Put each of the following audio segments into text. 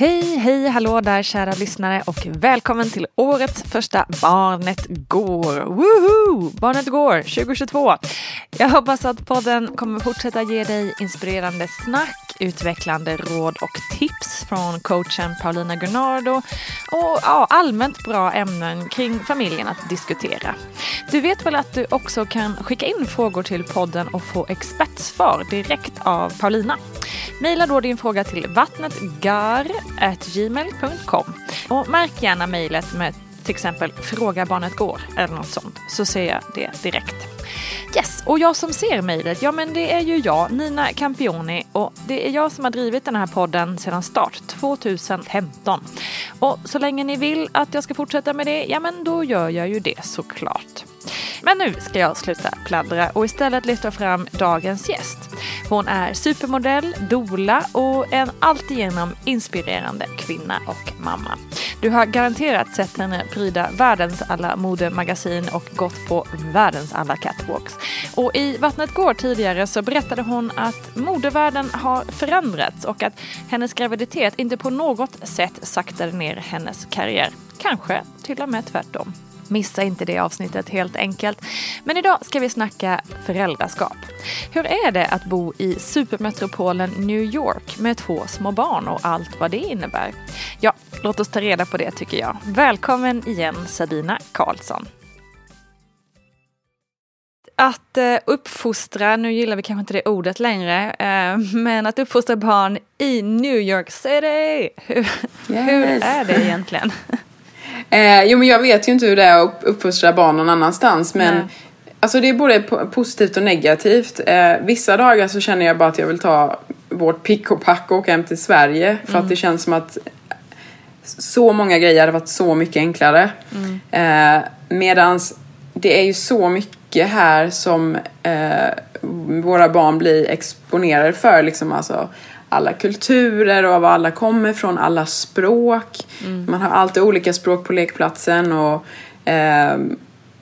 Hej, hej, hallå där kära lyssnare och välkommen till årets första Barnet Går. Woohoo! Barnet Går 2022. Jag hoppas att podden kommer fortsätta ge dig inspirerande snack, utvecklande råd och tips från coachen Paulina Gunnardo och ja, allmänt bra ämnen kring familjen att diskutera. Du vet väl att du också kan skicka in frågor till podden och få expertsvar direkt av Paulina. Maila då din fråga till vattnetgar.gmail.com och märk gärna mejlet med till exempel fråga barnet går eller något sånt så ser jag det direkt. Yes, och jag som ser mejlet, ja men det är ju jag, Nina Campioni och det är jag som har drivit den här podden sedan start 2015. Och så länge ni vill att jag ska fortsätta med det, ja men då gör jag ju det såklart. Men nu ska jag sluta pladdra och istället lyfta fram dagens gäst. Hon är supermodell, dola och en alltigenom inspirerande kvinna och mamma. Du har garanterat sett henne pryda världens alla modemagasin och gått på världens alla catwalks. Och i Vattnet går tidigare så berättade hon att modevärlden har förändrats och att hennes graviditet inte på något sätt saktade ner hennes karriär. Kanske till och med tvärtom. Missa inte det avsnittet helt enkelt. Men idag ska vi snacka föräldraskap. Hur är det att bo i supermetropolen New York med två små barn och allt vad det innebär? Ja, låt oss ta reda på det tycker jag. Välkommen igen Sabina Karlsson. Att eh, uppfostra, nu gillar vi kanske inte det ordet längre, eh, men att uppfostra barn i New York City, hur, yes. hur är det egentligen? Eh, jo men jag vet ju inte hur det är att uppfostra barn någon annanstans men Nej. Alltså det är både positivt och negativt. Eh, vissa dagar så känner jag bara att jag vill ta vårt pick och pack och åka hem till Sverige. För mm. att det känns som att så många grejer hade varit så mycket enklare. Mm. Eh, medans det är ju så mycket här som eh, våra barn blir exponerade för. Liksom alltså, alla kulturer och var alla kommer från, alla språk. Mm. Man har alltid olika språk på lekplatsen och eh,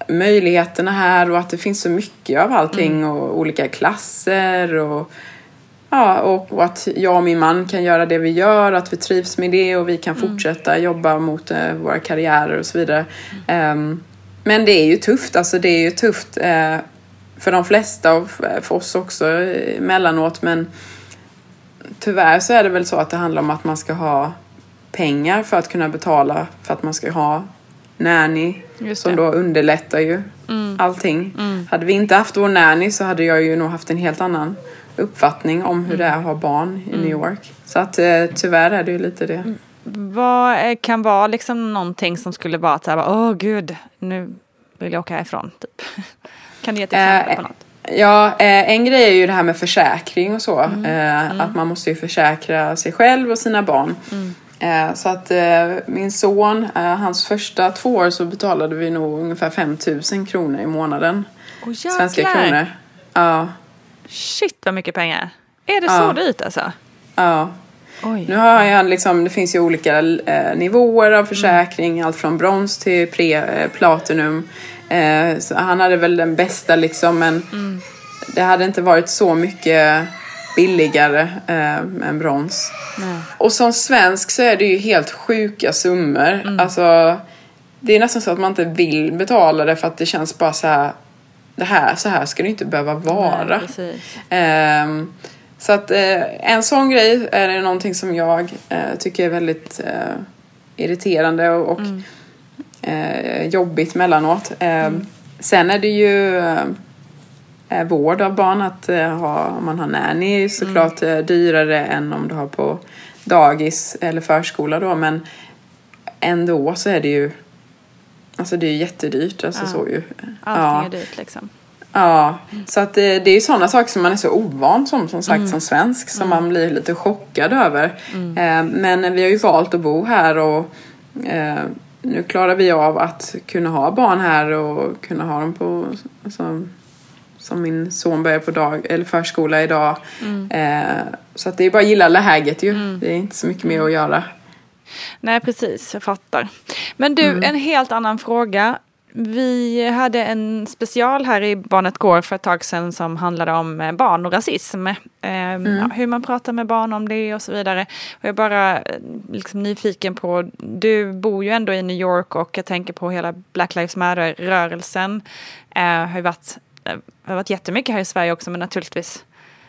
möjligheterna här och att det finns så mycket av allting mm. och olika klasser och Ja, och, och, att jag och min man kan göra det vi gör, att vi trivs med det och vi kan mm. fortsätta jobba mot uh, våra karriärer och så vidare. Um, men det är ju tufft, alltså det är ju tufft uh, för de flesta och för oss också emellanåt men tyvärr så är det väl så att det handlar om att man ska ha pengar för att kunna betala för att man ska ha nanny som då underlättar ju mm. allting. Mm. Hade vi inte haft vår nanny så hade jag ju nog haft en helt annan uppfattning om hur det är att ha barn i New mm. York. Så att eh, tyvärr är det ju lite det. Mm. Vad kan vara liksom någonting som skulle vara att säga, åh gud, nu vill jag åka härifrån. Typ. Kan du ge ett exempel äh, på något? Ja, eh, en grej är ju det här med försäkring och så. Mm. Eh, mm. Att man måste ju försäkra sig själv och sina barn. Mm. Eh, så att min son, hans första två år så betalade vi nog ungefär 5000 kronor i månaden. Oh, Svenska kronor. Ja. Shit vad mycket pengar. Är det ja. så dyrt alltså? Ja. Oj. Nu har jag liksom, det finns ju olika eh, nivåer av försäkring, mm. allt från brons till pre, eh, platinum. Eh, han hade väl den bästa liksom, men mm. det hade inte varit så mycket billigare eh, än brons. Nej. Och som svensk så är det ju helt sjuka summor. Mm. Alltså, det är nästan så att man inte vill betala det för att det känns bara så här. Det här, så här ska det inte behöva vara. Nej, eh, så att eh, en sån grej är det någonting som jag eh, tycker är väldigt eh, irriterande och, och mm. Eh, jobbigt mellanåt. Mm. Sen är det ju eh, vård av barn att eh, ha, om man har nanny är såklart mm. dyrare än om du har på dagis eller förskola då men ändå så är det ju Alltså det är ju jättedyrt. Alltså ja. så ju. Allting ja. är dyrt liksom. Ja, mm. så att det, det är ju sådana saker som man är så ovan som, som sagt mm. som svensk som mm. man blir lite chockad över. Mm. Eh, men vi har ju valt att bo här och eh, nu klarar vi av att kunna ha barn här och kunna ha dem på alltså, som min son börjar på dag, eller förskola idag. Mm. Eh, så att det är bara att gilla läget ju. Mm. Det är inte så mycket mer att göra. Nej precis, jag fattar. Men du, mm. en helt annan fråga. Vi hade en special här i Barnet Går för ett tag sedan som handlade om eh, barn och rasism. Eh, mm. ja, hur man pratar med barn om det och så vidare. Och jag är bara eh, liksom nyfiken på, du bor ju ändå i New York och jag tänker på hela Black Lives Matter-rörelsen. Eh, har varit, eh, har varit jättemycket här i Sverige också men naturligtvis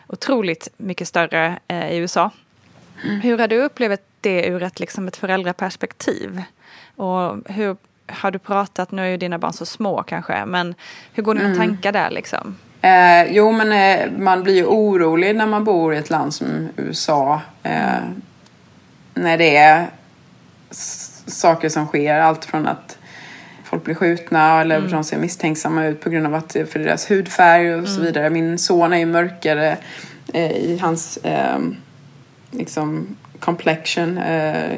otroligt mycket större eh, i USA. Mm. Hur har du upplevt det ur ett, liksom ett föräldraperspektiv? Och hur har du pratat, nu är ju dina barn så små kanske, men hur går dina mm. tankar där liksom? Eh, jo, men eh, man blir ju orolig när man bor i ett land som USA. Eh, när det är saker som sker, allt från att folk blir skjutna eller mm. de ser misstänksamma ut på grund av att för deras hudfärg och mm. så vidare. Min son är ju mörkare eh, i hans eh, liksom complexion eh,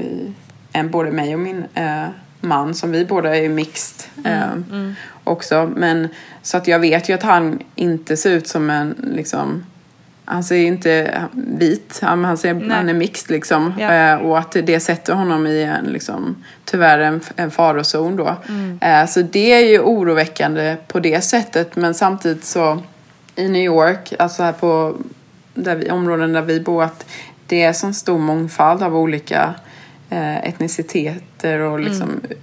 än både mig och min eh, man som vi båda är mixed mm, eh, mm. också. Men, så att jag vet ju att han inte ser ut som en liksom han ser inte vit, han, ser, han är mixed liksom. Ja. Eh, och att det sätter honom i en, liksom, tyvärr en, en farozon då. Mm. Eh, så det är ju oroväckande på det sättet. Men samtidigt så i New York, alltså här på där vi, områden där vi bor, att det är så stor mångfald av olika eh, etniciteter och liksom mm.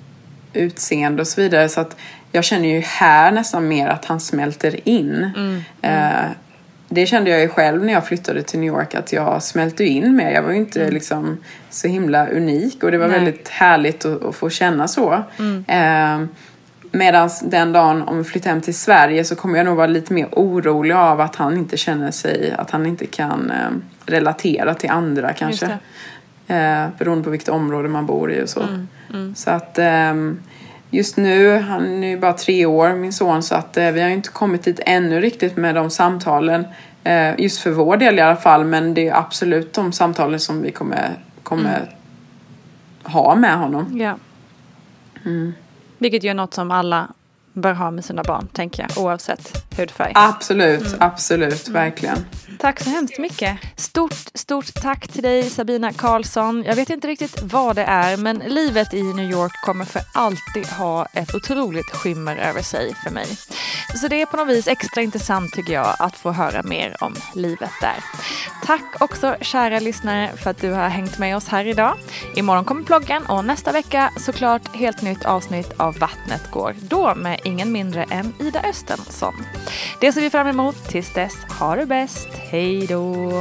utseende och så vidare. Så att jag känner ju här nästan mer att han smälter in. Mm. Eh, det kände jag ju själv när jag flyttade till New York att jag smälte in mer. Jag var ju inte mm. liksom så himla unik och det var Nej. väldigt härligt att, att, få känna så. Mm. Eh, Medan den dagen om vi flyttar hem till Sverige så kommer jag nog vara lite mer orolig av att han inte känner sig, att han inte kan eh, relatera till andra kanske. Eh, beroende på vilket område man bor i och så. Mm, mm. Så att eh, just nu, han är ju bara tre år min son så att eh, vi har inte kommit dit ännu riktigt med de samtalen. Eh, just för vår del i alla fall men det är absolut de samtalen som vi kommer, kommer mm. ha med honom. Ja. Mm. Vilket ju är något som alla bör ha med sina barn, tänker jag, oavsett hudfärg. Absolut, mm. absolut, verkligen. Tack så hemskt mycket. Stort, stort tack till dig Sabina Karlsson. Jag vet inte riktigt vad det är, men livet i New York kommer för alltid ha ett otroligt skimmer över sig för mig. Så det är på något vis extra intressant tycker jag att få höra mer om livet där. Tack också kära lyssnare för att du har hängt med oss här idag. Imorgon kommer bloggen och nästa vecka såklart helt nytt avsnitt av Vattnet går. Då med ingen mindre än Ida Östensson. Det ser vi fram emot. Tills dess, ha det bäst. Hej då!